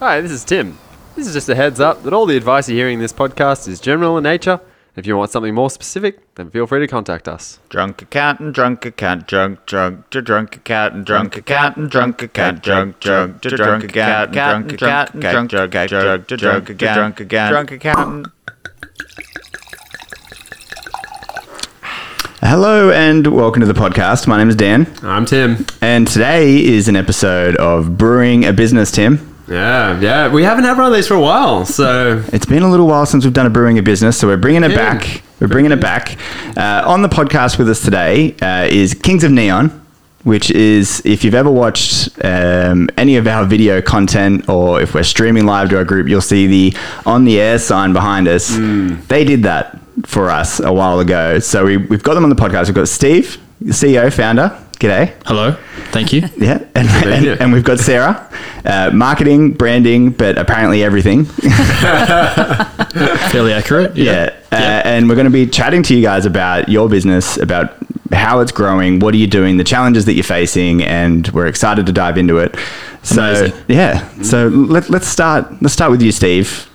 Hi, this is Tim. This is just a heads up that all the advice you're hearing in this podcast is general in nature. If you want something more specific, then feel free to contact us. Drunk accountant, drunk accountant, drunk, drunk, to drunk accountant, drunk accountant, drunk accountant, drunk, drunk, to drunk accountant, drunk accountant, drunk, drunk, drunk, to drunk again, drunk again, drunk accountant. Hello and welcome to the podcast. My name is Dan, I'm Tim. and today is an episode of Brewing a Business. Tim, Yeah, yeah. We haven't had one of these for a while, so it's been a little while since we've done a Brewing a Business, so we're bringing it Yeah. back. We're bringing it back. Uh, on the podcast with us today uh, is Kings of Neon, which is if you've ever watched um, any of our video content or if we're streaming live to our group, you'll see the on the air sign behind us. They did that for us a while ago, so we, we've got them on the podcast. We've got Steve, the CEO, founder. G'day. Hello. Thank you. Yeah, and, and, you. and we've got Sarah, uh, marketing, branding, but apparently everything. Fairly accurate. Yeah, Uh, and we're going to be chatting to you guys about your business, about how it's growing, what are you doing, the challenges that you're facing, and we're excited to dive into it. So Amazing. yeah, so let, let's start. Let's start with you, Steve.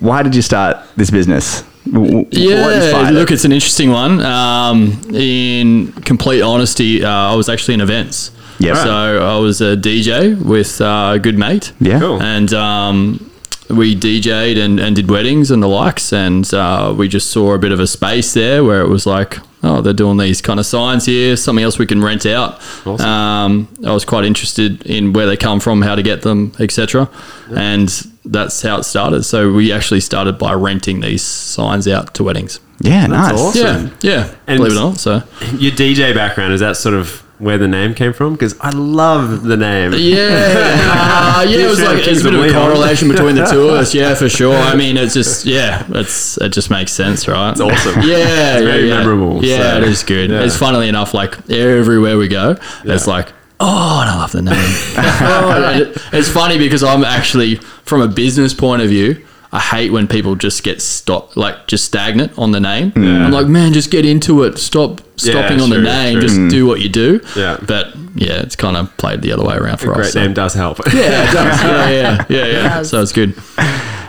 Why did you start this business? W- w- what Yeah, look, it's an interesting one. Um, in complete honesty, uh, I was actually in events. Yeah. So I was a DJ with uh, a good mate. yeah, Cool. And um, we DJ'd and, and did weddings and the likes. And uh, we just saw a bit of a space there where it was like, oh, they're doing these kind of signs here, something else we can rent out. Awesome. Um, I was quite interested in where they come from, how to get them, etc. And that's how it started. So we actually started by renting these signs out to weddings. yeah, nice. awesome. Yeah, yeah. And- believe it or not. So your DJ background is that sort of where the name came from? Because I love the name. yeah, uh, yeah. It was like of there's a bit of a Kings of Leon. correlation between the two of us. Yeah, for sure. I mean, it's just yeah, it's it just makes sense, right? It's awesome. Yeah, It's very yeah, yeah. memorable, Yeah, so, it is good. yeah. It's funnily enough, like everywhere we go, it's like. Oh, and I love the name. oh, it's funny because I'm actually, from a business point of view, I hate when people just get stopped, like just stagnant on the name. I'm like, man, just get into it. Stop stopping on the name. true. Just mm. do what you do. Yeah. But yeah, it's kind of played the other way around for A us. great so. name does help. Yeah, it does. yeah, yeah, yeah, yeah. So it's good.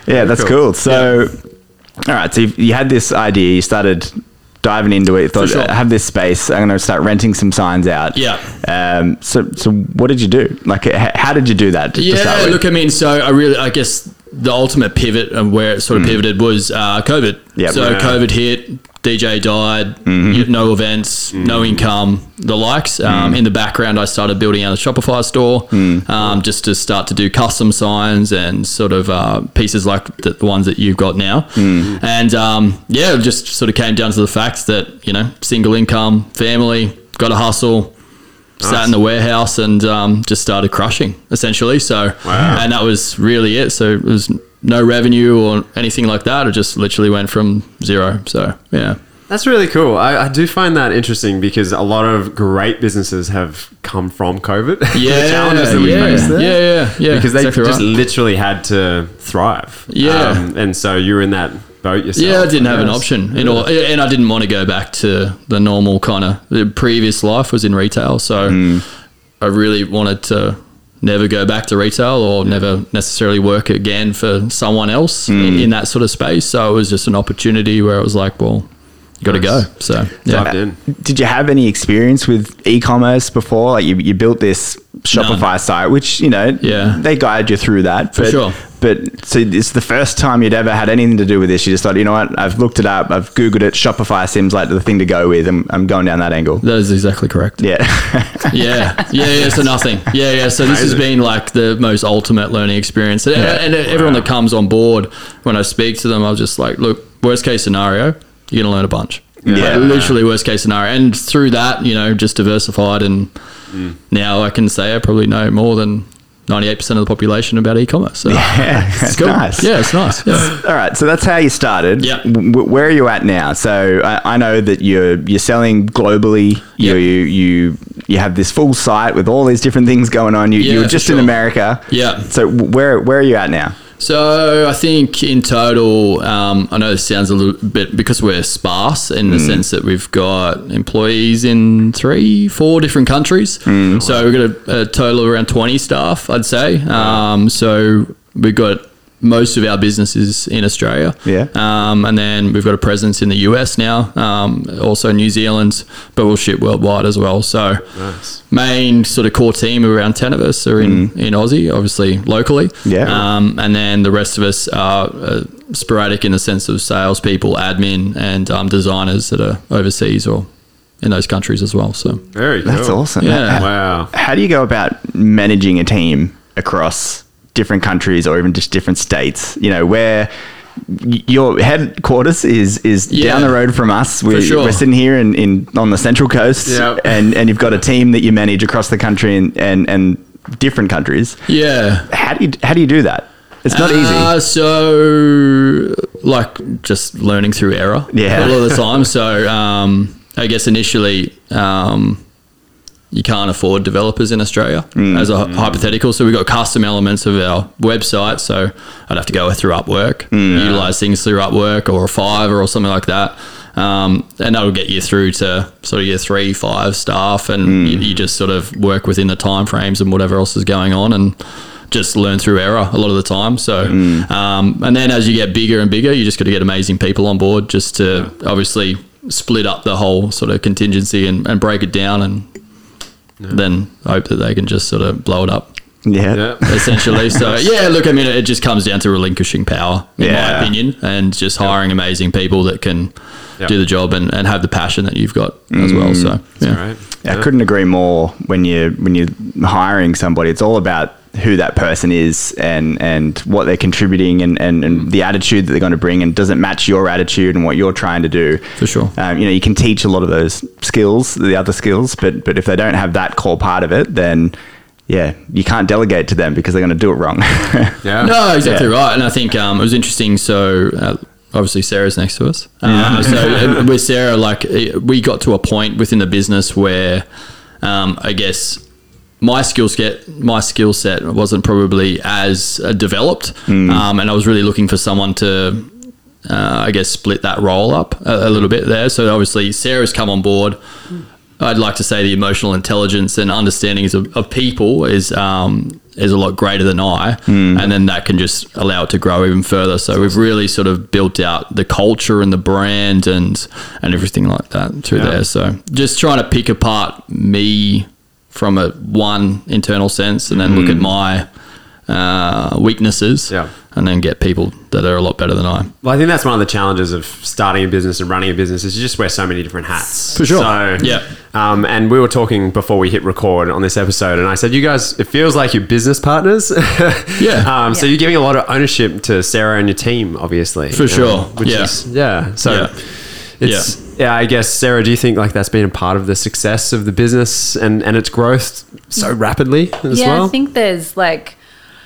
Yeah, that's Cool. cool. So, all right. So you, you had this idea. You started diving into it. Thought, sure. I have this space. I'm going to start renting some signs out. Yeah. Um. So, so what did you do? Like, how did you do that? to- to start Yeah, with? look, I mean, so I really, I guess the ultimate pivot and where it sort of pivoted was uh, COVID. Yep. So Yeah. COVID hit, DJ died, you- no events, no income, the likes. Um, In the background, I started building out a Shopify store um, just to start to do custom signs and sort of uh, pieces like the, the ones that you've got now. And um, yeah, it just sort of came down to the fact that, you know, single income, family, got to hustle, sat in the warehouse and um, just started crushing essentially. So, Wow. and that was really it. So it was no revenue or anything like that. It just literally went from zero. So yeah, That's really cool. I, I do find that interesting because a lot of great businesses have come from COVID. yeah, the challenges that we yeah, face there. yeah, yeah, yeah. Because they exactly just right. literally had to thrive. Um, Yeah. and so you were in that boat yourself. Yeah, I didn't have an option, in all, and I didn't want to go back to the normal kind of. The previous life was in retail, so Mm. I really wanted to never go back to retail or never necessarily work again for someone else Mm. in, in that sort of space. So it was just an opportunity where I was like, well, got to go. So yeah, Dived in. Did you have any experience with e-commerce before? Like you, you built this Shopify site, which you know, Yeah. they guided you through that. For but, sure. But so it's the first time you'd ever had anything to do with this. You just thought, you know what? I've looked it up. I've googled it. Shopify seems like the thing to go with. I'm, I'm going down that angle. that is exactly correct. Yeah. yeah, yeah, yeah. So nothing. Yeah, yeah. So this has been like the most ultimate learning experience, and, and everyone that comes on board, when I speak to them, I was just like, look, worst case scenario, you're gonna learn a bunch. Yeah. Like, literally worst case scenario, and through that, you know, just diversified, and mm. now I can say I probably know more than. 98% of the population about e-commerce. So yeah. it's cool. nice. Yeah, it's nice. Yeah. All right, so that's how you started. Yeah. W- where are you at now? So I, I know that you're you're selling globally. You, Yep. you you you have this full site with all these different things going on. You, you Yeah, were for just in sure. America. Yeah. So where where are you at now? So I think in total, um, I know this sounds a little bit because we're sparse in the sense that we've got employees in three, four different countries. So we've got a, a total of around twenty staff, I'd say. Um, so we've got most of our businesses in Australia. Yeah. Um, and then we've got a presence in the US now, um, also New Zealand, but we'll ship worldwide as well. So Nice. main sort of core team of around 10 of us are in, in Aussie, obviously locally. Yeah. Um, and then the rest of us are uh, sporadic in the sense of salespeople, admin, and um, designers that are overseas or in those countries as well. So Very cool. That's awesome. Yeah. Wow. How do you go about managing a team across different countries or even just different states? You know, where your headquarters is is Yeah. down the road from us. We're, sure. we're sitting here in, in on the central coast, Yep. and and you've got a team that you manage across the country and and, and different countries. yeah. How do you how do you do that? It's not easy. Uh, so, like, just learning through error Yeah. a lot of the time. So, um, I guess initially, um, you can't afford developers in Australia Mm. as a hypothetical. So we've got custom elements of our website. So I'd have to go through Upwork, Mm. utilize things through Upwork or Fiverr or something like that. Um, and that'll get you through to sort of your three, five staff, and Mm. you, you just sort of work within the time frames and whatever else is going on, and just learn through error a lot of the time. So, Mm. um, and then as you get bigger and bigger, you just got to get amazing people on board, just to obviously split up the whole sort of contingency and, and break it down, and then hope that they can just sort of blow it up yeah. Yeah. essentially. so yeah, look, I mean, it just comes down to relinquishing power, in Yeah. my opinion, and just hiring amazing people that can Yeah. do the job and, and have the passion that you've got as well. Mm. So yeah. All right. I couldn't agree more. When you when you're hiring somebody, it's all about who that person is and and what they're contributing and, and, and the attitude that they're going to bring and does it match your attitude and what you're trying to do For sure. um, you know you can teach a lot of those skills the other skills but but if they don't have that core part of it then yeah you can't delegate to them because they're going to do it wrong Yeah. No, exactly Yeah. right. And I think um, it was interesting. So uh, obviously Sarah's next to us. Uh, so uh, with Sarah, like uh, we got to a point within the business where um, I guess my skill set my skill set wasn't probably as uh, developed, um, and I was really looking for someone to. Uh, I guess split that role up a, a little bit there. So obviously Sarah's come on board. I'd like to say the emotional intelligence and understanding of, of people is um, is a lot greater than I, and then that can just allow it to grow even further. So we've really sort of built out the culture and the brand and and everything like that through Yeah. there. So just trying to pick apart me from a one internal sense, and then look at my uh, weaknesses, Yeah. and then get people that are a lot better than I. Well, I think that's one of the challenges of starting a business and running a business is you just wear so many different hats. For sure. So, Yeah. Um, and we were talking before we hit record on this episode, and I said, you guys, it feels like you're business partners. Yeah. Um, so you're giving a lot of ownership to Sarah and your team, obviously. For sure. which Yeah. is, yeah. So Yeah. it's, yeah. I guess, Sarah, do you think like that's been a part of the success of the business and, and its growth so rapidly as yeah, well? I think there's like,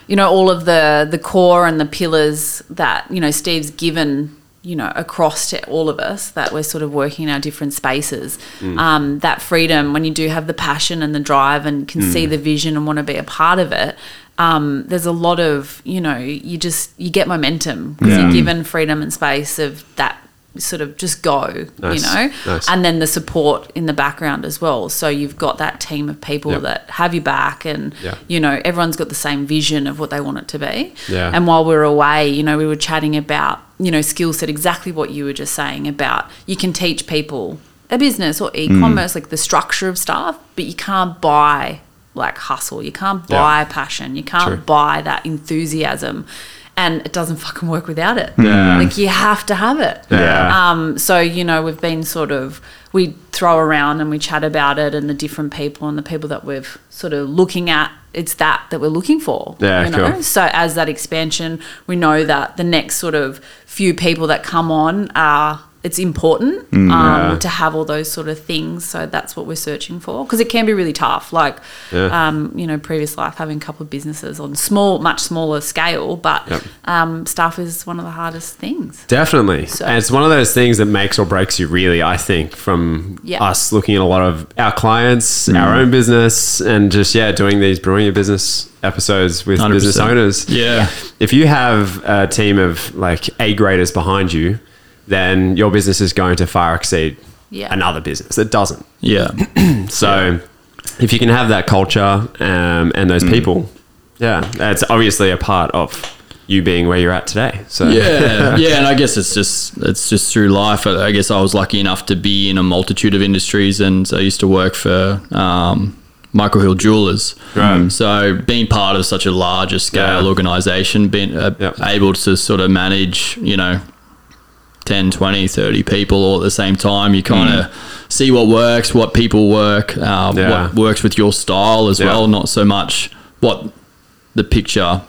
you know, all of the the core and the pillars that you know Steve's given, you know, across to all of us that we're sort of working in our different spaces. Um, that freedom when you do have the passion and the drive and can see the vision and want to be a part of it. Um, there's a lot of you know you just you get momentum because Yeah. you're given freedom and space of that sort of just go Nice. you know Nice. and then the support in the background as well so you've got that team of people Yep. that have your back and you know everyone's got the same vision of what they want it to be Yeah. and while we're away you know we were chatting about you know skill set exactly what you were just saying about you can teach people a business or hmm. e-commerce like the structure of stuff but you can't buy like hustle you can't buy passion you can't True. buy that enthusiasm and it doesn't fucking work without it Yeah. like you have to have it Yeah. um, so you know we've been sort of we throw around and we chat about it and the different people and the people that we've sort of looking at it's that that we're looking for Yeah, you know cool. so as that expansion we know that the next sort of few people that come on are it's important um, Yeah. to have all those sort of things so that's what we're searching for because it can be really tough like Yeah. um, you know previous life having a couple of businesses on small much smaller scale but Yep. um, staff is one of the hardest things Definitely. So- and it's one of those things that makes or breaks you, really, I think, from Yeah. us looking at a lot of our clients, our own business, and just, yeah, doing these Brewing Your Business episodes with 100%. business owners. Yeah. If you have a team of like A graders behind you, then your business is going to far exceed Yeah. another business that doesn't. Yeah. So if you can have that culture um, and those people, yeah, that's obviously a part of you being where you're at today. So yeah, yeah, and I guess it's just it's just through life. I I guess I was lucky enough to be in a multitude of industries, and I used to work for um, Michael Hill Jewelers. Right. So being part of such a larger scale Yeah. organization, being uh, Yep. able to sort of manage, you know. 10, 20, 30 people all at the same time. You kind of see what works, what people work, uh, Yeah. what works with your style as Yeah. well, not so much what the picture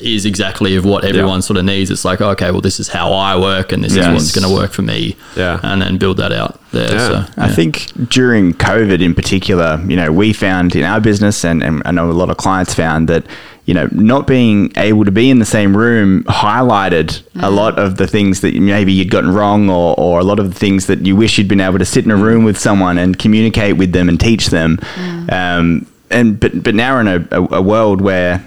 is exactly of what everyone sort of needs. It's like, okay, well, this is how I work, and this Yes. is what's going to work for me. Yeah. and then build that out there. Yeah. So, I think during COVID in particular, you know, we found in our business, and, and I know a lot of clients found that, you know, not being able to be in the same room highlighted a lot of the things that maybe you'd gotten wrong, or, or a lot of the things that you wish you'd been able to sit in a room with someone and communicate with them and teach them. Um, and but but now we're in a, a, a world where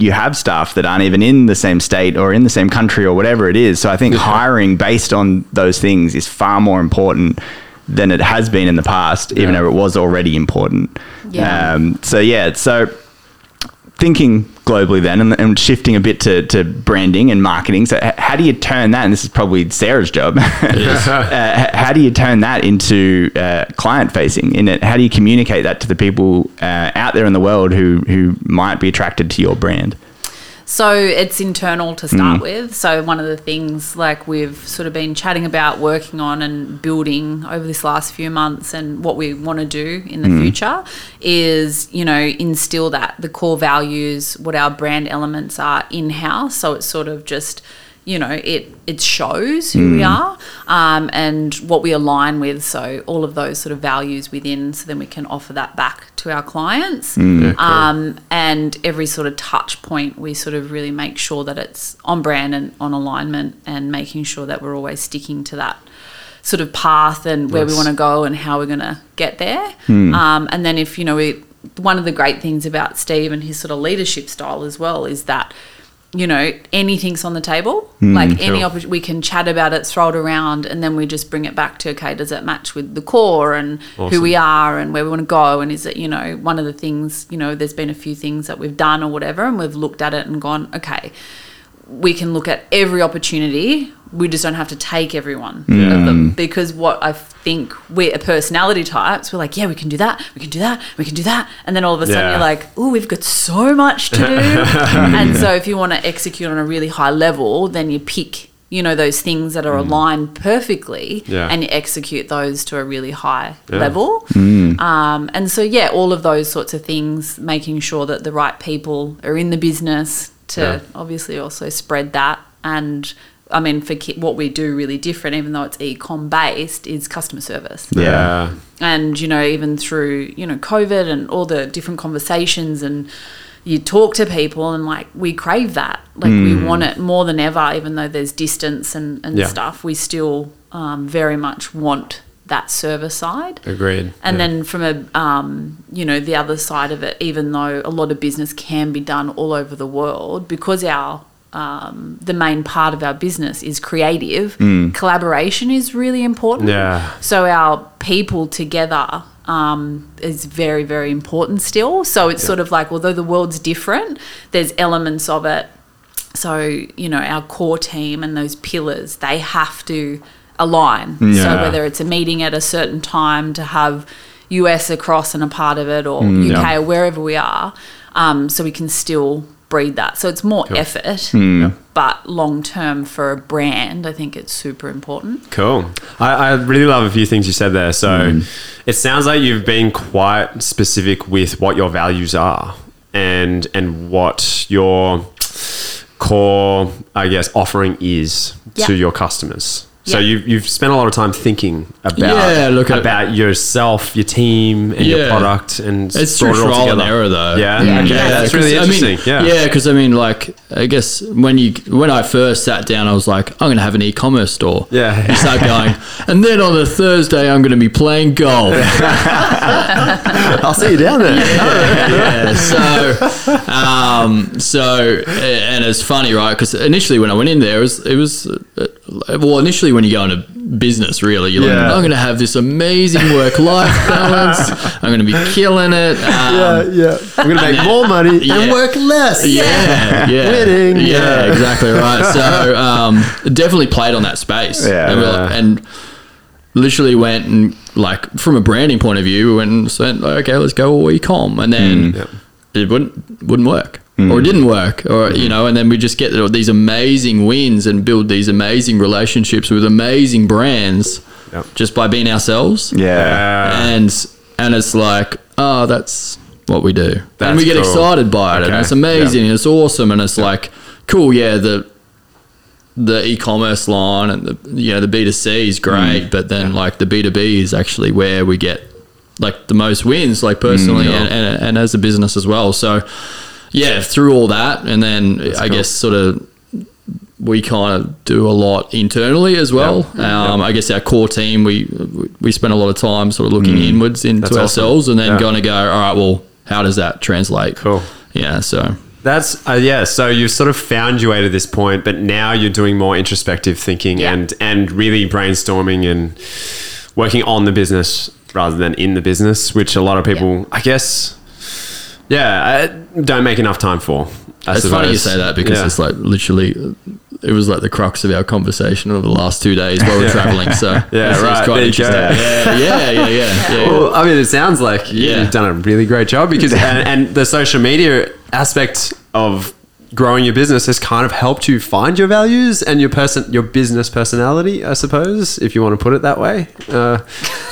you have staff that aren't even in the same state or in the same country or whatever it is. So I think hiring based on those things is far more important than it has been in the past, even Yeah. though it was already important. Yeah. Um, so yeah, so thinking globally then and, and shifting a bit to, to branding and marketing. So how do you turn that? And this is probably Sarah's job. uh, how do you turn that into uh, client facing? In it, how do you communicate that to the people uh, out there in the world who who might be attracted to your brand? So it's internal to start mm. with. So one of the things like we've sort of been chatting about working on and building over this last few months and what we want to do in the mm. future is, you know, instill that the core values, what our brand elements are in house. So it's sort of just you know it it shows who we are um, and what we align with so all of those sort of values within so then we can offer that back to our clients. Um, and every sort of touch point we sort of really make sure that it's on brand and on alignment and making sure that we're always sticking to that sort of path and where we want to go and how we're going to get there. Um, and then if you know we one of the great things about steve and his sort of leadership style as well is that you know anything's on the table. Hmm, like any Sure. opportunity we can chat about it throw it around and then we just bring it back to okay does it match with the core and who we are and where we want to go? And is it you know one of the things you know there's been a few things that we've done or whatever and we've looked at it and gone okay we can look at every opportunity we just don't have to take everyone of them. Mm. Because what i think we're personality types we're like yeah we can do that we can do that we can do that. And then all of a sudden Yeah. you're like oh we've got so much to do. And so if you want to execute on a really high level then you pick you know those things that are mm. aligned perfectly Yeah. and you execute those to a really high Yeah. level. Mm. Um, and so yeah all of those sorts of things making sure that the right people are in the business to Yeah. obviously also spread that and I mean, for ki- what we do really different, even though it's e-com based, is customer service Yeah. and you know even through you know covid and all the different conversations and you talk to people and like we crave that like we want it more than ever even though there's distance and, and Yeah. stuff we still um, very much want that server side Agreed. and Yeah. then from a um, you know the other side of it even though a lot of business can be done all over the world because our um, the main part of our business is creative collaboration is really important Yeah. so our people together um, is very, very important still. So it's sort of like, although the world's different, there's elements of it. So, you know, our core team and those pillars, they have to align. So whether it's a meeting at a certain time to have US across and a part of it or UK yeah. or wherever we are, um, so we can still breed that. So it's more effort, mm. but long term for a brand, I think it's super important. Cool. I, I really love a few things you said there. So mm. it sounds like you've been quite specific with what your values are and and what your core, I guess, offering is Yeah. to your customers. So Yeah. you've, you've spent a lot of time thinking about Yeah, look about yourself, your team, and your product, and It's through it all and error, though. Yeah, Yeah. Okay, Yeah, that's really 'cause, I mean, interesting. yeah, yeah, because I mean, like, I guess when you when I first sat down, I was like, I'm going to have an e-commerce store. Yeah. You start going, and then on a Thursday, I'm going to be playing golf. I'll see you down there. yeah. So, um, so, and it's funny, right? Because initially when I went in there, it was, it was, uh, well, initially when you go into business, really, you're Yeah. like, I'm going to have this amazing work life balance. I'm going to be killing it. Um, yeah. I'm gonna make more money Yeah. and work less. Yeah, yeah, Winning. Yeah, Yeah. exactly right. So um, definitely played on that space. Yeah. and, Yeah. and literally went and like from a branding point of view, we went and said, okay, let's go all e-com, and then Yep. it wouldn't wouldn't work. Or it didn't work, or you know, and then we just get these amazing wins and build these amazing relationships with amazing brands Yep. just by being ourselves. Yeah. and and it's like oh that's what we do. And we get cool. excited by it and it's amazing and it's awesome and it's like cool yeah the the e-commerce line and the you know the b2c is great mm. but then like the b2b is actually where we get like the most wins like personally mm. and, and, and as a business as well. So yeah through all that and then i cool. guess sort of we kind of do a lot internally as well. Um, I guess our core team, we we spend a lot of time sort of looking inwards into That's awesome. ourselves, and then Yeah. going to go, all right, well, how does that translate? Cool. Yeah. So That's uh, yeah. So you've sort of found your way to this point, but now you're doing more introspective thinking Yeah. and and really brainstorming and working on the business rather than in the business, which a lot of people, I guess, yeah, I don't make enough time for. I it's funny you say that because Yeah. it's like literally. It was like the crux of our conversation over the last two days while we we're traveling. So Yeah, right. quite interesting. Yeah, yeah, yeah, yeah. Well, I mean, it sounds like Yeah. you've done a really great job because, and, and the social media aspect of growing your business has kind of helped you find your values and your person, your business personality, I suppose, if you want to put it that way. Uh,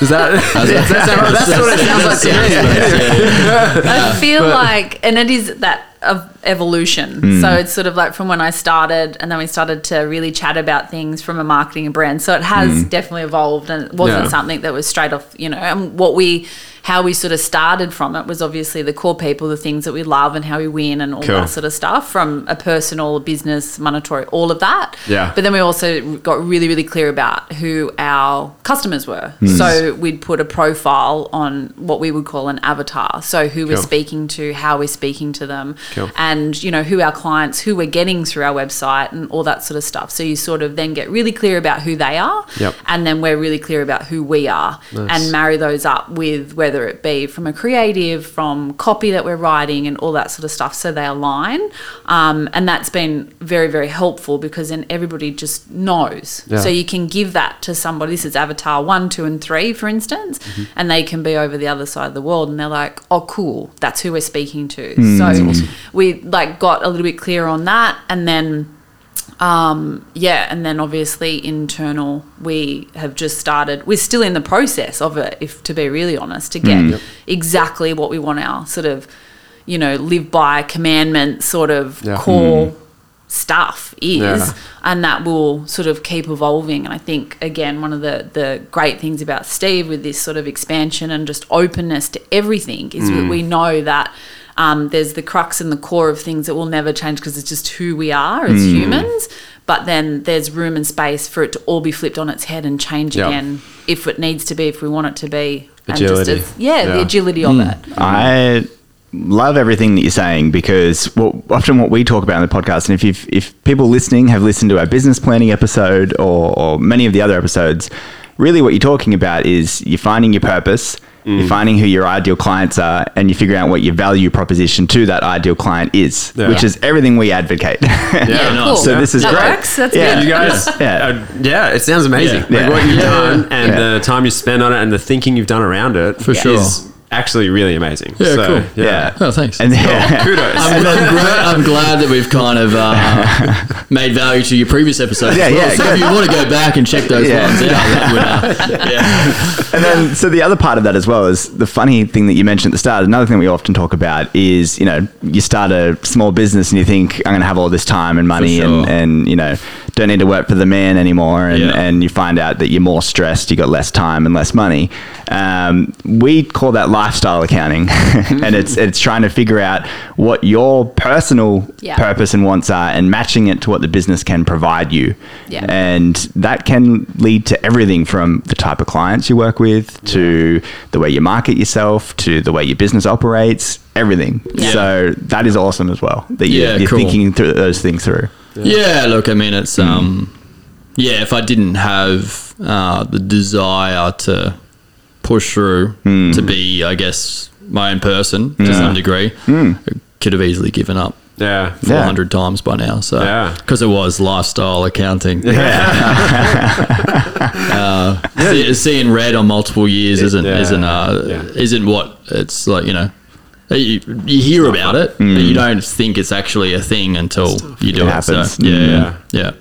is that, that's, that's, that's what it sounds like to me. I feel like, and it is that of evolution. Hmm. So it's sort of like from when I started, and then we started to really chat about things from a marketing and brand. So it has definitely evolved, and it wasn't. Yeah. something that was straight off. You know, and what we, how we sort of started from it was obviously the core people, the things that we love, and how we win, and all Cool. that sort of stuff from a personal, business, monetary, all of that. Yeah. But then we also got really, really clear about who our customers were. Hmm. So we'd put a profile on what we would call an avatar. So who we're speaking to, how we're speaking to them, Cool. and you know who our clients, who we're getting through our website, and all that sort of stuff. So you sort of then get really clear about who they are, Yep. and then we're really clear about who we are, Nice. and marry those up with whether it be from a creative, from copy that we're writing, and all that sort of stuff. So they align, um, and that's been very, very helpful because then everybody just knows. Yeah. So you can give that to somebody. This is Avatar one, two, and three, for instance, Mm-hmm. and they can be over the other side of the world, and they're like, "Oh, cool, that's who we're speaking to." Mm, so we like got a little bit clearer on that, and then um, yeah, and then obviously internal, we have just started. We're still in the process of it, if to be really honest, to get mm. exactly what we want our sort of, you know, live by commandment sort of Yeah. Mm. core stuff is, Yeah. and that will sort of keep evolving. And I think again, one of the the great things about Steve with this sort of expansion and just openness to everything is that we know that. Um, there's the crux and the core of things that will never change because it's just who we are as humans. But then there's room and space for it to all be flipped on its head and change Yeah. again if it needs to be, if we want it to be. Agility. And just as, yeah, the Yeah. agility of it. I love everything that you're saying because what, often what we talk about in the podcast, and if you've, if people listening have listened to our business planning episode or, or many of the other episodes, really what you're talking about is you're finding your purpose. Mm. You're finding who your ideal clients are, and you figure out what your value proposition to that ideal client is, Yeah. which is everything we advocate. Yeah, nice. cool. So this is that great. works. That's Yeah. good. You guys, Yeah. uh, yeah, it sounds amazing. Yeah. Like Yeah. what you've done and Yeah. the time you spend on it and the thinking you've done around it For sure. is actually really amazing. Yeah, so, cool. Yeah. Oh, thanks. and yeah. Kudos. I'm, I'm, glad, I'm glad that we've kind of uh, made value to your previous episodes. Yeah, well. yeah, So if you want to go back and check those Yeah. ones out, that would, uh, yeah. and then, so the other part of that as well is the funny thing that you mentioned at the start. Another thing we often talk about is, you know, you start a small business and you think, I'm going to have all this time and money sure. and, and, you know, don't need to work for the man anymore. And, Yeah. and you find out that you're more stressed, you got less time and less money. Um, we call that lifestyle accounting. and it's, it's trying to figure out what your personal Yeah. purpose and wants are and matching it to what the business can provide you. Yeah. And that can lead to everything from the type of clients you work with to the way you market yourself to the way your business operates, everything. Yeah. So that is awesome as well that you're, Yeah, you're cool. thinking through those things through. Yeah, look, I mean, it's um, yeah, if I didn't have uh, the desire to push through to be, I guess, my own person to some degree, I could have easily given up Yeah. 400 times by now. So, Yeah. because it was lifestyle accounting. uh, see- seeing red on multiple years isn't Yeah. isn't uh, Yeah. isn't what it's like. You know, you, you hear about it, but you don't think it's actually a thing until you do It it. happens. So, yeah, Mm. yeah,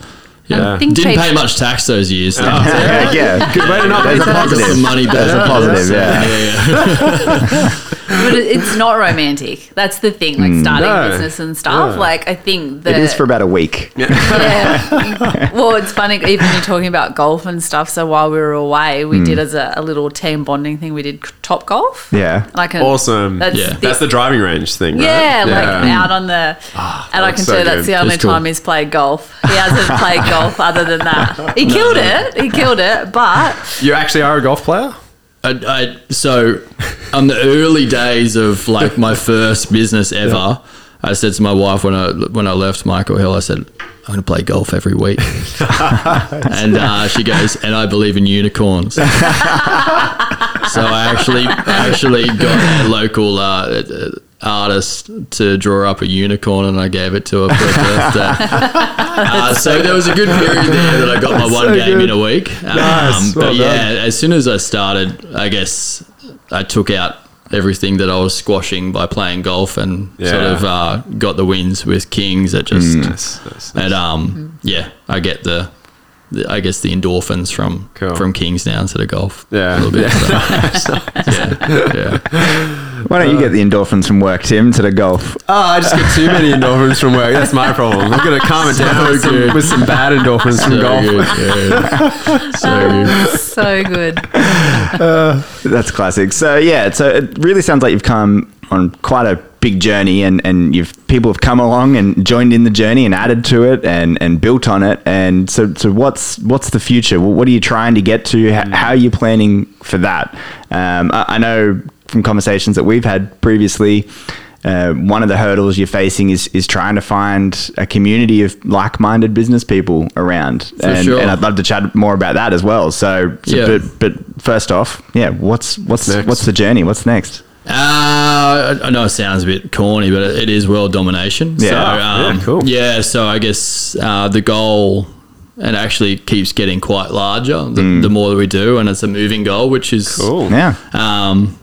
yeah. Um, I think Didn't people- pay much tax those years. though. Oh. yeah, yeah. Good way to not There's pay a tax. positive. Some money back. There's a positive, yeah. but it's not romantic. That's the thing. Like hmm. starting No. business and stuff. No. Like I think the It is for about a week. yeah. well, it's funny even you're talking about golf and stuff. So while we were away, we hmm. did as a, a little team bonding thing. We did top golf. Yeah. like an, Awesome. That's Yeah. the, That's the driving range thing, right? yeah, like out on the. Ah, and I can so tell you that's the only cool. time he's played golf. He hasn't played golf other than that. He killed it. He killed it. But You actually are a golf player? I, I, so on the early days of like my first business ever, I said to my wife when I when I left Michael Hill, I said I'm going to play golf every week, and uh, she goes, and I believe in unicorns. so I actually actually got a local uh, uh, artist to draw up a unicorn, and I gave it to her for her birthday. Uh, so there was a good period there that I got my one so game good. in a week. Um, Nice. Well but yeah, done. as soon as I started, I guess I took out everything that I was squashing by playing golf and sort of uh, got the wins with kings. That just Nice, nice, nice. and um yeah, I get the, the I guess the endorphins from Cool. from kings down to the golf. Yeah. a little bit. so, yeah, yeah. Why don't you get the endorphins from work, Tim, to the golf? Oh, I just get too many endorphins from work. That's my problem. I'm going to calm it down with some, with some bad endorphins from So golf. good, yeah. so good. so good. That's classic. So yeah, so it really sounds like you've come on quite a big journey, and and you've people have come along and joined in the journey and added to it and and built on it. And so so what's what's the future? What are you trying to get to? How, how are you planning for that? Um, I, I know from conversations that we've had previously. Uh, one of the hurdles you're facing is is trying to find a community of like-minded business people around, and, sure. and I'd love to chat more about that as well. So, so Yeah. but but first off, yeah, what's what's Next. what's the journey? What's next? Uh, I I know it sounds a bit corny, but it, it is world domination. Yeah. So, Yeah, um, cool. Yeah, so I guess uh, the goal, and actually keeps getting quite larger the, the more that we do, and it's a moving goal, which is Cool. Yeah, Um,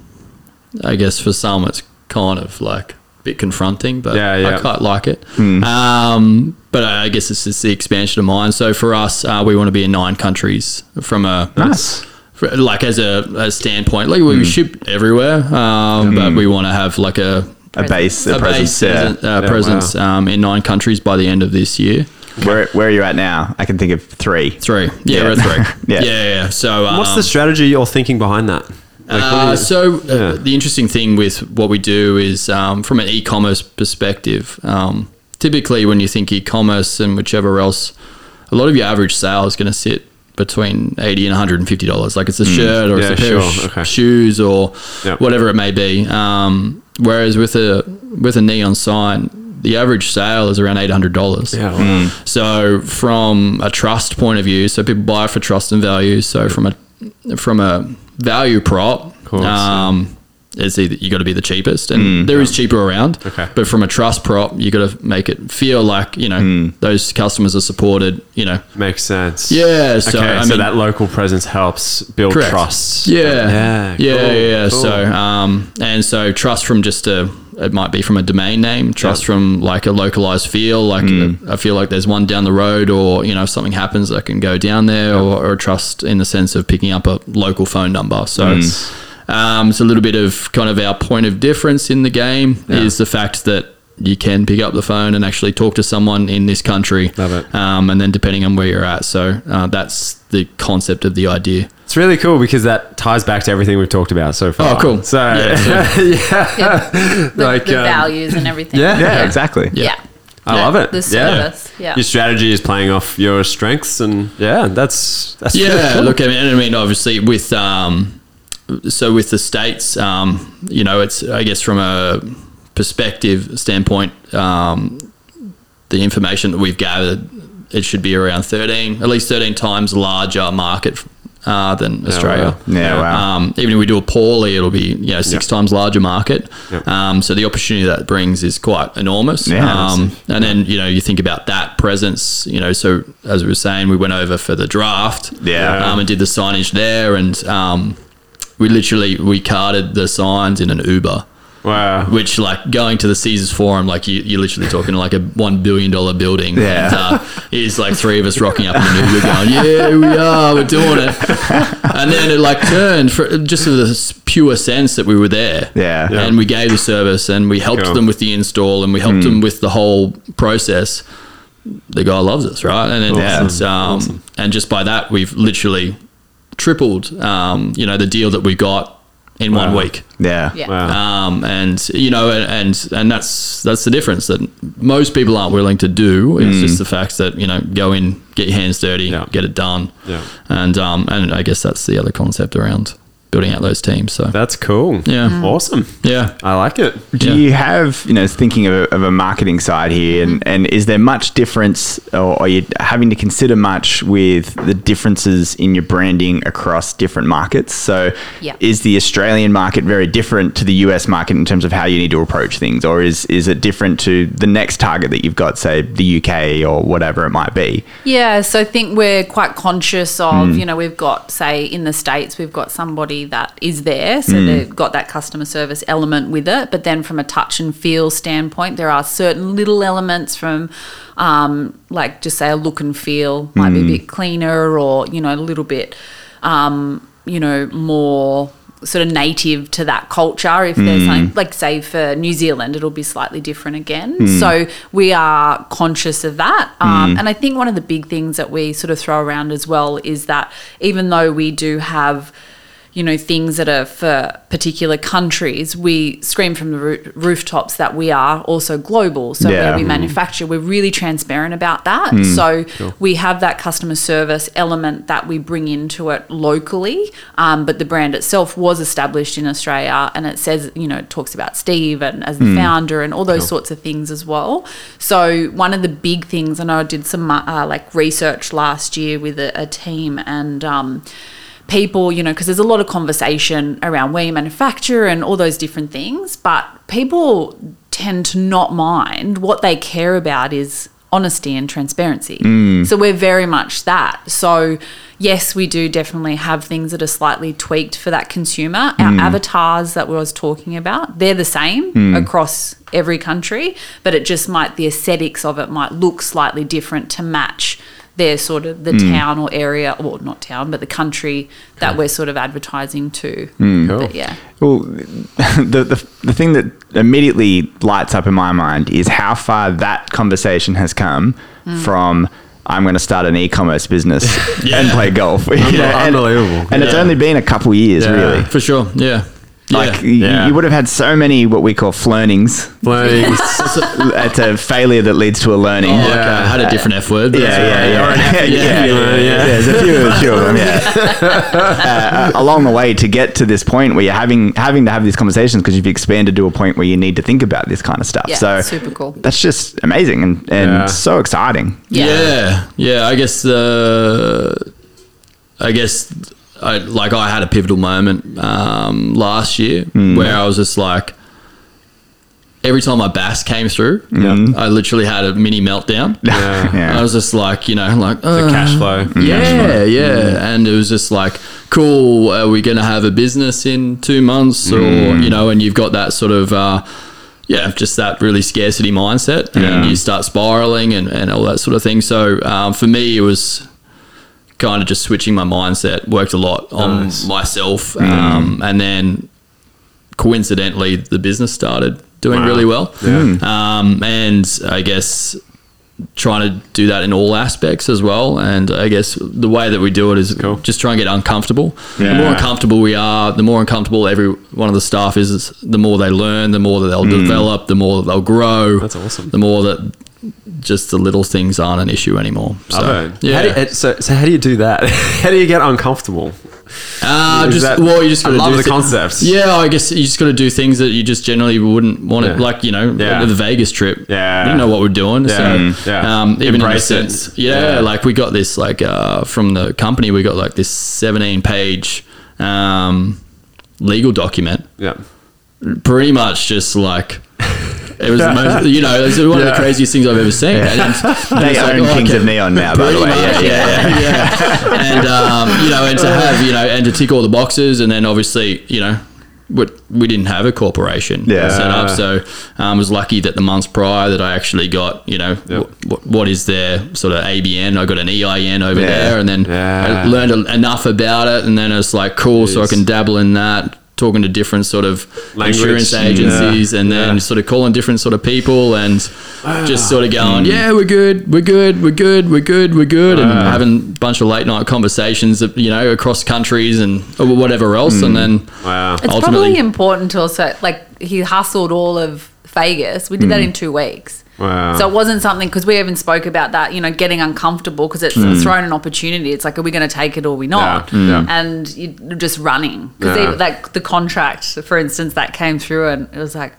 I guess for some it's kind of like a bit confronting, but Yeah, yeah. I quite like it. Um, but I guess it's just the expansion of mine. So for us, uh, we want to be in nine countries from a nice. For- like as a, a standpoint. Like we ship everywhere, um, but we want to have like a A base, a, a presence. base yeah. presence, uh, Yeah, presence um, in nine countries by the end of this year. Where where are you at now? I can think of three. Three, yeah, Yeah. we're at three. Yeah. yeah, yeah, yeah. So um, What's the strategy you're thinking behind that? Like, Uh, you- so uh, the interesting thing with what we do is um, from an e-commerce perspective. Um, typically, when you think e-commerce and whichever else, a lot of your average sale is going to sit between eighty and one hundred and fifty dollars. Like it's a shirt or Mm. Yeah, it's a pair of sh- Okay. shoes or Yep. whatever it may be. Um, whereas with a with a neon sign, the average sale is around eight hundred dollars. yeah, well, So from a trust point of view, so people buy for trust and value. So from a from a value prop, course, um, it's either you got to be the cheapest, and mm. there is cheaper around. Okay. But from a trust prop, you got to make it feel like you know mm. those customers are supported. You know. makes sense. Yeah. So okay, I so mean, that local presence helps build Correct. trust. Yeah, yeah, yeah, cool, yeah. yeah. cool. So, um, and so trust from just a, it might be from a domain name. Trust Yeah. from like a localized feel. Like mm. I feel like there's one down the road, or you know, if something happens, I can go down there, or, or trust in the sense of picking up a local phone number. So. Um, it's a little bit of kind of our point of difference in the game is the fact that you can pick up the phone and actually talk to someone in this country. Love it. Um, and then depending on where you're at. So uh, that's the concept of the idea. It's really cool because that ties back to everything we've talked about so far. Oh, cool. So, Yeah, yeah, Yeah, the, Like, the um, values and everything. yeah. Yeah, exactly. Yeah. I Yeah, love it. The Yeah. service. Yeah. Your strategy is playing off your strengths, and yeah, that's that's really yeah cool. look I mean, I mean obviously with um so with the states um you know it's i guess from a perspective standpoint um the information that we've gathered it should be around 13, at least 13 times larger market uh, than Australia. wow. Yeah, wow. Um, even if we do it poorly, it'll be you know six Yeah. times larger market. Yeah. Um, so the opportunity that brings is quite enormous. Yeah, um, and then you know you think about that presence. You know, so as we were saying, we went over for the draft. Yeah. Um, and did the signage there, and um, we literally we carted the signs in an Uber. Wow. Which like going to the Caesars Forum, like you, you're literally talking to like a one billion dollar building, Yeah. and uh, it's like three of us rocking up in an Uber, going, "Yeah, we are, we're doing it." And then it like turned for just for the pure sense that we were there, Yeah. Yeah. And we gave the service, and we helped Cool. them with the install, and we helped them with the whole process. The guy loves us, right? And then Awesome. it's, um, and just by that, we've literally tripled, um, you know, the deal that we got in one week Yeah. Yeah. Wow. um, and you know, and, and and that's that's the difference that most people aren't willing to do. It's just the fact that you know, go in, get your hands dirty, Yeah. get it done, Yeah. and um, and I guess that's the other concept around building out those teams. So That's cool. Yeah. Mm. Awesome. yeah, I like it. Do Yeah. you have, you know, thinking of a, of a marketing side here, and, and is there much difference, or are you having to consider much with the differences in your branding across different markets? So, Yeah. is the Australian market very different to the US market in terms of how you need to approach things, or is is it different to the next target that you've got, say the UK or whatever it might be? Yeah, so I think we're quite conscious of, you know, we've got, say, in the States, we've got somebody that is there. So they've got that customer service element with it. But then from a touch and feel standpoint, there are certain little elements from, um, like, just say a look and feel might be a bit cleaner or, you know, a little bit, um, you know, more sort of native to that culture. If there's something like say for New Zealand, it'll be slightly different again. So we are conscious of that. Um, And I think one of the big things that we sort of throw around as well is that even though we do have you know things that are for particular countries we scream from the roo- rooftops that we are also global. So Yeah. where we manufacture we're really transparent about that. So we have that customer service element that we bring into it locally. Um, but the brand itself was established in australia and it says you know it talks about steve and as the founder and all those sorts of things as well. So one of the big things i know i did some uh, like research last year with a, a team and um, people, you know, because there's a lot of conversation around where you manufacture and all those different things, but people tend to not mind. What they care about is honesty and transparency. Mm. So we're very much that. So, yes, we do definitely have things that are slightly tweaked for that consumer. Our mm. avatars that we was talking about, they're the same mm. across every country, but it just might, the aesthetics of it might look slightly different to match their sort of the hmm. town or area, or not town, but the country that we're sort of advertising to. Hmm. Cool. But yeah, Well, the, the the thing that immediately lights up in my mind is how far that conversation has come hmm. from. I'm going to start an e-commerce business and play golf. You know, and- unbelievable. And it's only been a couple years, Yeah. really. for sure. Yeah, Like yeah. Yeah. you would have had so many what we call flernings. Learning. it's a failure that leads to a learning. Oh, okay. Yeah. I had a different F word. but Yeah, yeah, yeah. yeah, yeah, yeah, yeah. There's a few, a few of them, yeah. uh, along the way to get to this point where you're having having to have these conversations because you've expanded to a point where you need to think about this kind of stuff. Yeah, so super cool. That's just amazing and, and Yeah. so exciting. yeah, Yeah, yeah. I guess the, I guess, I, like I had a pivotal moment um, last year where I was just like, every time my BAS came through, I literally had a mini meltdown. Yeah. Yeah. I was just like, you know, like The "Uh, cash flow. yeah, yeah. And it was just like, cool, are we going to have a business in two months? Or, you know, and you've got that sort of, uh, yeah, just that really scarcity mindset. And Yeah. you start spiraling and, and all that sort of thing. So um, for me, it was kind of just switching my mindset, worked a lot on Nice. myself. Um, and then coincidentally, the business started doing Wow. really well. Yeah. Um, and I guess trying to do that in all aspects as well. And I guess the way that we do it is Cool. just try and get uncomfortable. The more uncomfortable we are, the more uncomfortable every one of the staff is, the more they learn, the more that they'll develop, the more that they'll grow. That's awesome. The more that just the little things aren't an issue anymore. So, yeah. How do you, so, so how do you do that? how do you get uncomfortable? Uh, Is just that- well, you just I love do the concept. Yeah, I guess you just got to do things that you just generally wouldn't want to, Yeah. like you know, Yeah. the Vegas trip. Yeah. we didn't know what we're doing. Yeah. So. Yeah. um, even in a Embrace sense, yeah, Yeah. like we got this like uh, from the company, we got like this seventeen page um, legal document, Yeah. pretty much just like. It was the most, you know, it was one of the craziest things I've ever seen. And it's- They it's like, own oh, Kings okay. of Neon now, by the way. Yeah, yeah, yeah. yeah. and um, you know, and to have you know, and to tick all the boxes, and then obviously, you know, we, we didn't have a corporation Yeah. set up, so um, I was lucky that the months prior that I actually got, you know, Yep. wh- what is their sort of ABN? I got an EIN over Yeah. there, and then Yeah. I learned a- enough about it, and then it's like cool, so I can dabble in that. Talking to different sort of Language. insurance mm. Yeah. agencies, and then Yeah. sort of calling different sort of people, and just ah. sort of going, mm. yeah, we're good, we're good, we're good, we're good, we're good, and ah. having a bunch of late night conversations, you know, across countries and whatever else, and mm. then Wow. It's probably important to also like he hustled all of Vegas. We did that in two weeks. Wow. So it wasn't something because we even spoke about that, you know, getting uncomfortable because it's hmm. thrown an opportunity. It's like, are we going to take it or are we not? Yeah, yeah. And you're just running because Yeah. like the contract, for instance, that came through and it was like,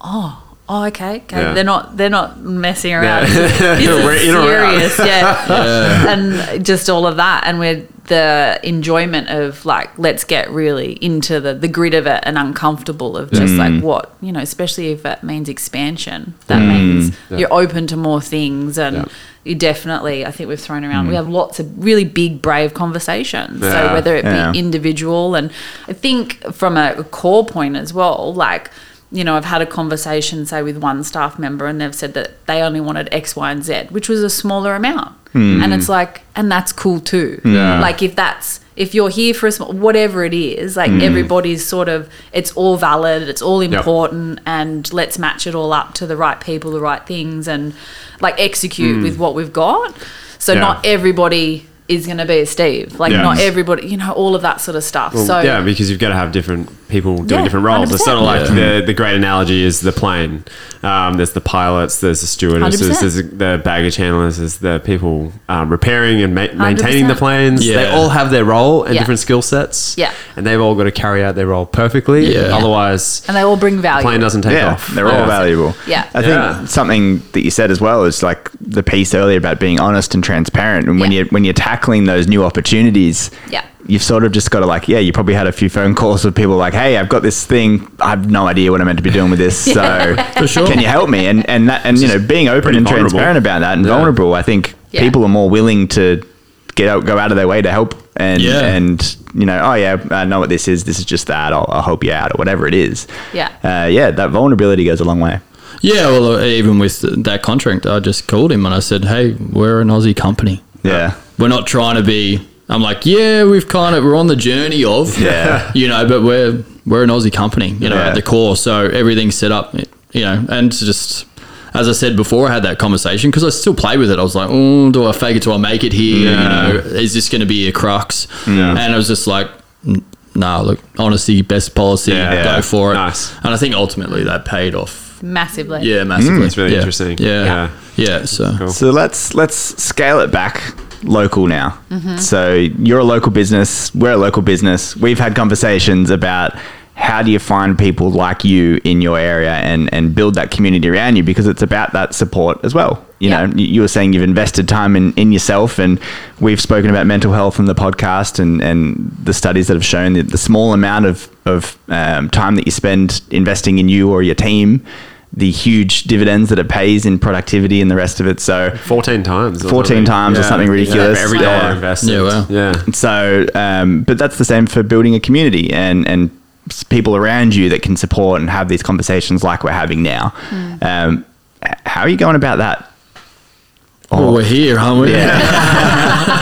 oh. Oh, okay. Okay, Yeah. they're not they're not messing around. Yeah. This is We're in or out. serious, yeah. And just all of that, and we're the enjoyment of like let's get really into the the grid of it and uncomfortable of just Mm. like what you know, especially if it means expansion. That means you're open to more things and. Yeah. You definitely, I think we've thrown around. We have lots of really big, brave conversations. Yeah. So whether it be Yeah. individual, and I think from a core point as well, like you know, I've had a conversation, say, with one staff member, and they've said that they only wanted X, Y, and Z, which was a smaller amount. Hmm. And it's like, and that's cool too. Hmm. Yeah. Like if that's if you're here for a small, whatever it is, like hmm. everybody's sort of, it's all valid, it's all important, and let's match it all up to the right people, the right things, and like execute with what we've got. So Yeah. not everybody is going to be a Steve. Like Yeah. not everybody, you know, all of that sort of stuff. Well, so yeah, because you've got to have different people doing Yeah, different roles. It's sort of like 100%. the, the great analogy is the plane. Um, there's the pilots, there's the stewardesses, 100%. there's the baggage handlers, there's the people um, repairing and ma- maintaining the 100%. planes. They all have their role and Yeah. different skill sets. Yeah. And they've all got to carry out their role perfectly. Yeah. Otherwise, and they all bring value. the value. plane doesn't take yeah, off. they're all Yeah. valuable. Yeah. I think Yeah. something that you said as well is like the piece earlier about being honest and transparent. And when Yeah. you when you're tackling those new opportunities, Yeah. You've sort of just got to like, yeah, you probably had a few phone calls with people like, hey, I've got this thing, I have no idea what I'm meant to be doing with this, so sure. can you help me? And and that and you know being open and vulnerable. transparent about that and Yeah. vulnerable, I think Yeah. people are more willing to get out, go out of their way to help and and you know, oh yeah, I know what this is. This is just that. I'll, I'll help you out or whatever it is. Yeah. uh, yeah, that vulnerability goes a long way. Yeah, well, uh, even with that contract, I just called him and I said, "Hey, we're an Aussie company. Yeah. We're not trying to be." I'm like, "Yeah, we've kind of we're on the journey of, Yeah. you know, but we're we're an Aussie company, you know, Yeah. at the core. So everything's set up, you know, and just." As I said before, I had that conversation because I still play with it. I was like, oh, do I fake it till I make it here? Yeah. You know, is this going to be a crux? Yeah. And I was just like, no, nah, look, honesty, best policy, Yeah. go for it. Nice. And I think ultimately that paid off massively. yeah, mm, massively. That's really Yeah. interesting. Yeah. Yeah. Yeah. so Cool. So let's let's scale it back local now. Mm-hmm. So you're a local business, we're a local business. We've had conversations about how do you find people like you in your area and and build that community around you because it's about that support as well. You Yeah. know, you were saying you've invested time in, in yourself and we've spoken about mental health in the podcast and, and the studies that have shown that the small amount of, of um, time that you spend investing in you or your team, the huge dividends that it pays in productivity and the rest of it. So 14 times. 14 something. times or something ridiculous. For every Yeah. dollar invested. Yeah, wow. Yeah. So, um, but that's the same for building a community and and people around you that can support and have these conversations like we're having now. Um, how are you going about that? well, we're here, aren't we? Yeah.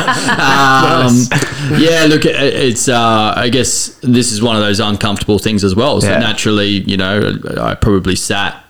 um, yeah. Look, it's. Uh, I guess this is one of those uncomfortable things as well. So Yeah. naturally, you know, I probably sat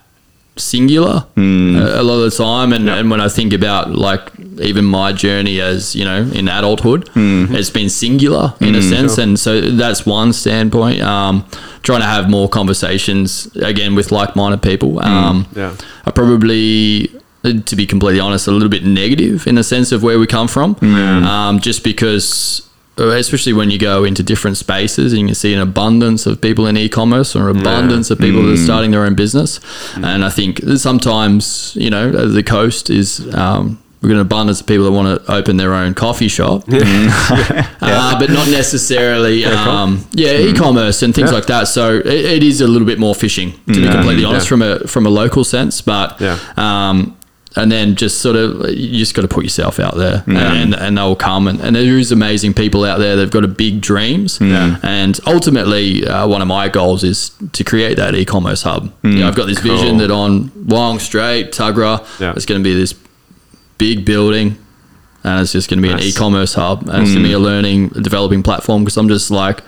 singular Hmm. a, a lot of the time, and, and when I think about like even my journey as you know in adulthood, Hmm. it's been singular in a sense, and so that's one standpoint. Um, trying to have more conversations again with like-minded people. Um, Yeah. I probably, to be completely honest, a little bit negative in the sense of where we come from. Um, just because uh, especially when you go into different spaces and you can see an abundance of people in e-commerce or an abundance of people that are starting their own business. And I think sometimes, you know, the coast is um, we've got an abundance of people that want to open their own coffee shop, uh, but not necessarily, um, yeah, e-commerce and things like that. So it, it is a little bit more fishing, to be completely honest, Yeah. from a from a local sense. But Yeah. um, and then just sort of you just got to put yourself out there. And, and they'll come. And, and there is amazing people out there. They've got a big dreams. And ultimately uh, one of my goals is to create that e-commerce hub. Mm. You know, i've got this vision that on Wyong Strait Tuggerah Yeah. it's going to be this big building. And it's just going to be an e-commerce hub. And it's going to be a mm. learning a developing platform. Because i'm just like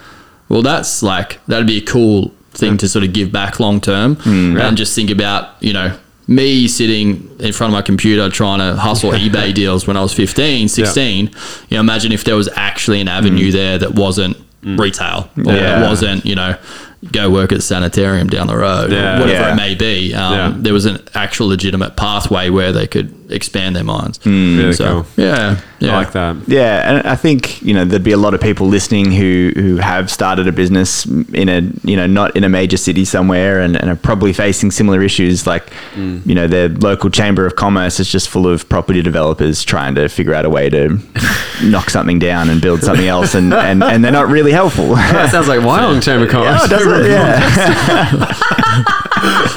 well that's like that'd be a cool thing to sort of give back long term mm. and just think about you know me sitting in front of my computer trying to hustle ebay deals when i was 15 16 you know imagine if there was actually an avenue there that wasn't retail or Yeah. that wasn't you know go work at the sanitarium down the road Yeah. whatever Yeah. it may be um, Yeah. there was an actual legitimate pathway where they could expand their minds hmm. Really so cool. yeah yeah I like that. Yeah, and I think you know there'd be a lot of people listening who who have started a business in a you know not in a major city somewhere and, and are probably facing similar issues. Like hmm. you know their local chamber of commerce is just full of property developers trying to figure out a way to knock something down and build something else, and and, and they're not really helpful. That sounds like Wyong Chamber of Commerce. Oh, does it? Yeah.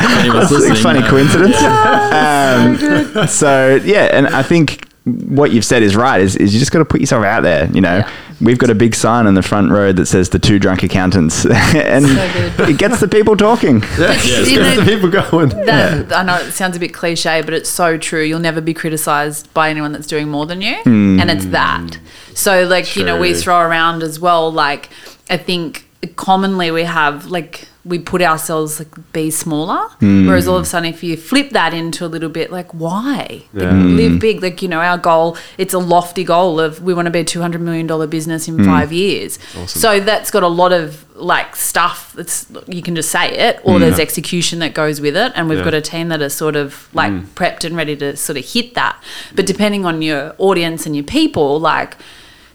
Anyone's It's a funny uh, coincidence. Um, so yeah, and I think what you've said is right. Is, is you just got to put yourself out there. You know, Yeah. we've got a big sign on the front road that says the two drunk accountants, and So it gets the people talking. Yes, You gets the people going. That, I know it sounds a bit cliche, but it's so true. You'll never be criticized by anyone that's doing more than you. And it's that. So, like, you know, we throw around as well, like, I think commonly we have, like, we put ourselves like be smaller. Hmm. Whereas all of a sudden if you flip that into a little bit like why? Like, hmm. live big. Like you know our goal it's a lofty goal of we want to be a 200 million dollar business in hmm. 5 years. So that's got a lot of like stuff that's you can just say it or there's execution that goes with it. And we've Yeah. got a team that are sort of like prepped and ready to sort of hit that. But depending on your audience and your people like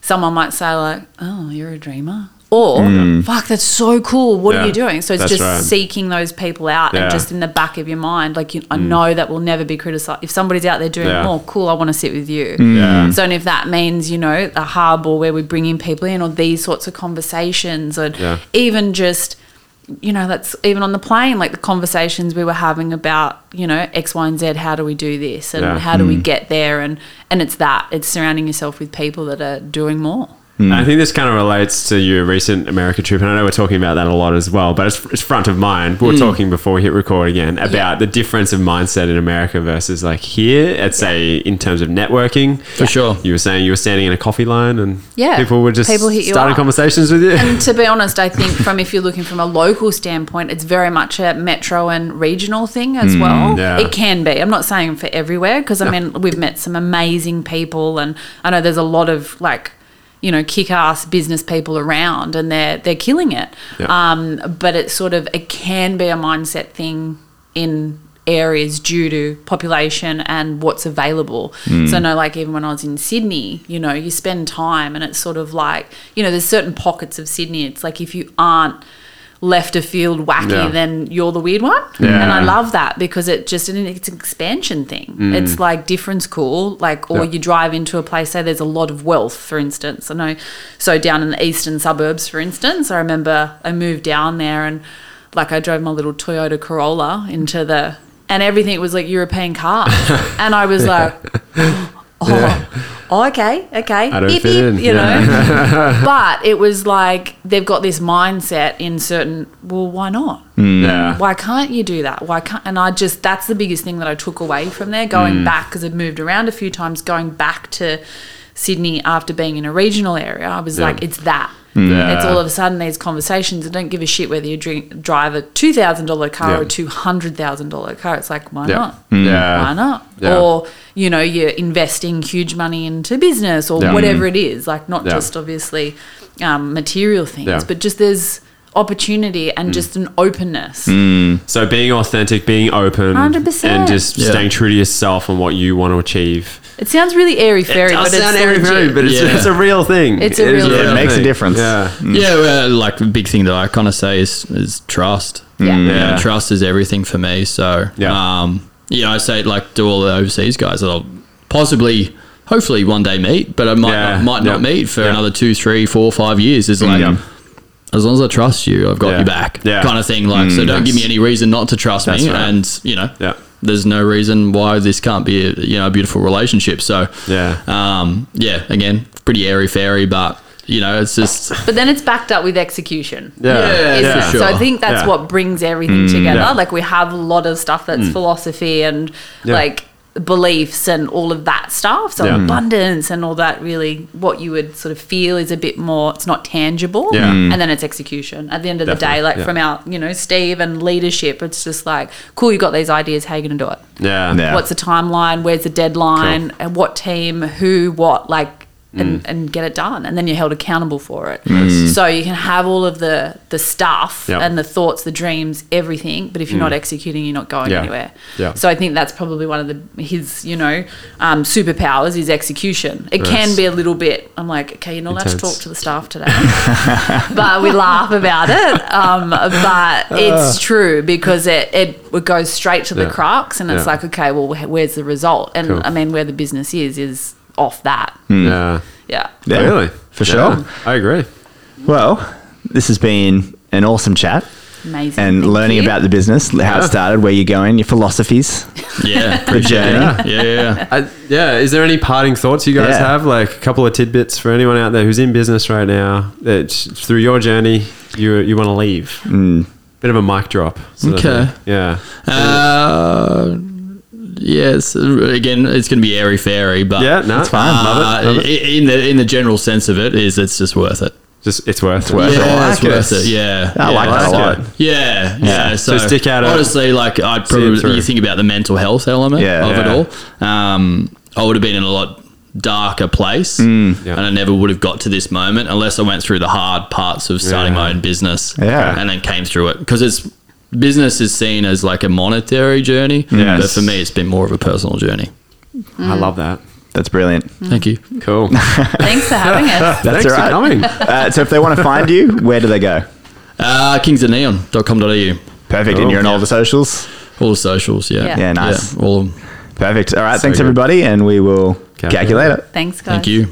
someone might say like oh you're a dreamer or mm. fuck that's so cool. What Yeah, are you doing? So it's that's just right. seeking those people out Yeah. and just in the back of your mind like you, i mm. know that will never be criticized. If somebody's out there doing Yeah. more cool i want to sit with you. Mm. Yeah. so and if that means you know a hub or where we bring in people in or these sorts of conversations or even just you know that's even on the plane like the conversations we were having about you know x y and z how do we do this? And how do we get there? And and it's that it's surrounding yourself with people that are doing more And I think this kind of relates to your recent America trip, and I know we're talking about that a lot as well. But it's, it's front of mind. We were talking before we hit record again about the difference of mindset in America versus like here. At say in terms of networking, For sure. You were saying you were standing in a coffee line, and Yeah. people were just People hit you starting up. conversations with you. And to be honest, I think from if you're looking from a local standpoint, it's very much a metro and regional thing as well. Mm, yeah. It can be. I'm not saying for everywhere because I mean we've met some amazing people, and I know there's a lot of like you know kick-ass business people around, and they're they're killing it. Yeah. Um, but it's sort of it can be a mindset thing in areas due to population and what's available. So no, like even when I was in Sydney, you know, you spend time and it's sort of like, you know, there's certain pockets of Sydney. It's like if you aren't left of field wacky, Yeah. then you're the weird one. Yeah. And I love that because it just it's an expansion thing. It's like difference cool. Like or Mm. Yeah. you drive into a place, say there's a lot of wealth, for instance. I know so down in the eastern suburbs, for instance, I remember I moved down there and like I drove my little Toyota Corolla into the and everything was like European cars. and I was like Oh, oh, okay, okay. I don't Beep, fit beep, in, You yeah. know, but it was like they've got this mindset in certain. Well, why not? Mm. yeah, Why can't you do that? Why can't? And I just that's the biggest thing that I took away from there. Going mm. back because I've moved around a few times. Going back to Sydney after being in a regional area, I was Yeah. like, it's that. Yeah. It's all of a sudden these conversations. I don't give a shit whether you drink, drive a two thousand dollar car Yeah. or a two hundred thousand dollar car. It's like why yeah, not? yeah. Why not? Yeah. Or you know, you're investing huge money into business or Yeah. whatever it is. Like not Yeah. just obviously um, material things, Yeah. but just there's opportunity and hmm. just an openness. Hmm. So being authentic, being open, 100%. and just Yeah. staying true to yourself and what you want to achieve. It sounds really airy fairy, but it's legit. but it's, Yeah. it's a real thing. It's a It is real real thing. It makes a difference. Yeah. Hmm. Yeah, well, like the big thing that I kind of say is is trust. Yeah. You know, Yeah. trust is everything for me. So, Yeah. um, you know, I say like to all the overseas guys that I'll possibly, hopefully, one day meet, but I might Yeah. not, might Yeah. not meet for Yeah. another two, three, four, five years. Is like. Yeah. As long as I trust you, I've got Yeah. your back, Yeah. kind of thing. Like, mm. so don't give me any reason not to trust me, right. and you know, Yeah. there's no reason why this can't be, a, you know, a beautiful relationship. So, Yeah. um, yeah, again, pretty airy fairy, but you know, it's just But then it's backed up with execution. Yeah. Yeah, Isn't for sure. So I think that's Yeah. what brings everything mm. together. yeah. Like we have a lot of stuff that's mm. philosophy and Yeah. like beliefs and all of that stuff. So Yeah. abundance and all that really what you would sort of feel is a bit more it's not tangible. Yeah. Mm. And then it's execution. At the end of the day, like yeah. from our, you know, Steve and leadership, it's just like, cool, you got these ideas, how are you gonna do it? Yeah. Yeah. What's the timeline? Where's the deadline? And what team? Who? What? Like, and, and get it done. And then you're held accountable for it. So you can have all of the the stuff Yep. and the thoughts, the dreams, everything. But if you're not executing, you're not going Yeah. anywhere. Yeah. So I think that's probably one of the his you know um, superpowers is execution. It Yes. can be a little bit. I'm like, okay, you're not allowed to talk to the staff today, but we laugh about it. Um, but it's true because it, it it goes straight to the Yeah. crux, and it's like, okay, well, wh- where's the result? And Cool. I mean, where the business is is off that. Yeah. Yeah. Yeah, Really? For Yeah. sure. I agree. Well, this has been an awesome chat Amazing. and Thank learning you. about the business, how Yeah. it started, where you're going, your philosophies. yeah, The journey. yeah, yeah, yeah. I, yeah. Is there any parting thoughts you guys Yeah. have? Like a couple of tidbits for anyone out there who's in business right now that through your journey you you want to leave. Bit of a mic drop. sort of Okay. thing. Yeah. Uh, yes. Again, it's going to be airy fairy, but Yeah. No. It's fine. Love it. Love Uh, it. in the in the general sense of it, is it's just worth it. Just it's worth worth it. it. Yeah, I it's like worth it. it. Yeah, I like yeah. that a lot. Yeah, yeah. So stick out. Honestly, like I'd probably through. you think about the mental health element Yeah. of Yeah. it all. Um, I would have been in a lot darker place, Mm. Yeah. and I never would have got to this moment unless I went through the hard parts of starting Yeah. my own business. Yeah. and then came through it because it's business is seen as like a monetary journey, Yes. but for me, it's been more of a personal journey. I love that. That's brilliant. Thank you. Cool. Thanks for having us. That's Thanks all right. for coming. Uh, so if they want to find you, where do they go? Uh, kingsofneon.com.au. Perfect. Cool. And you're on all the socials. All the socials, yeah. Yeah. Yeah, nice. all of them. Perfect. All right. So thanks, good. everybody. And we will Catch catch you you later. Thanks, guys. Thank you.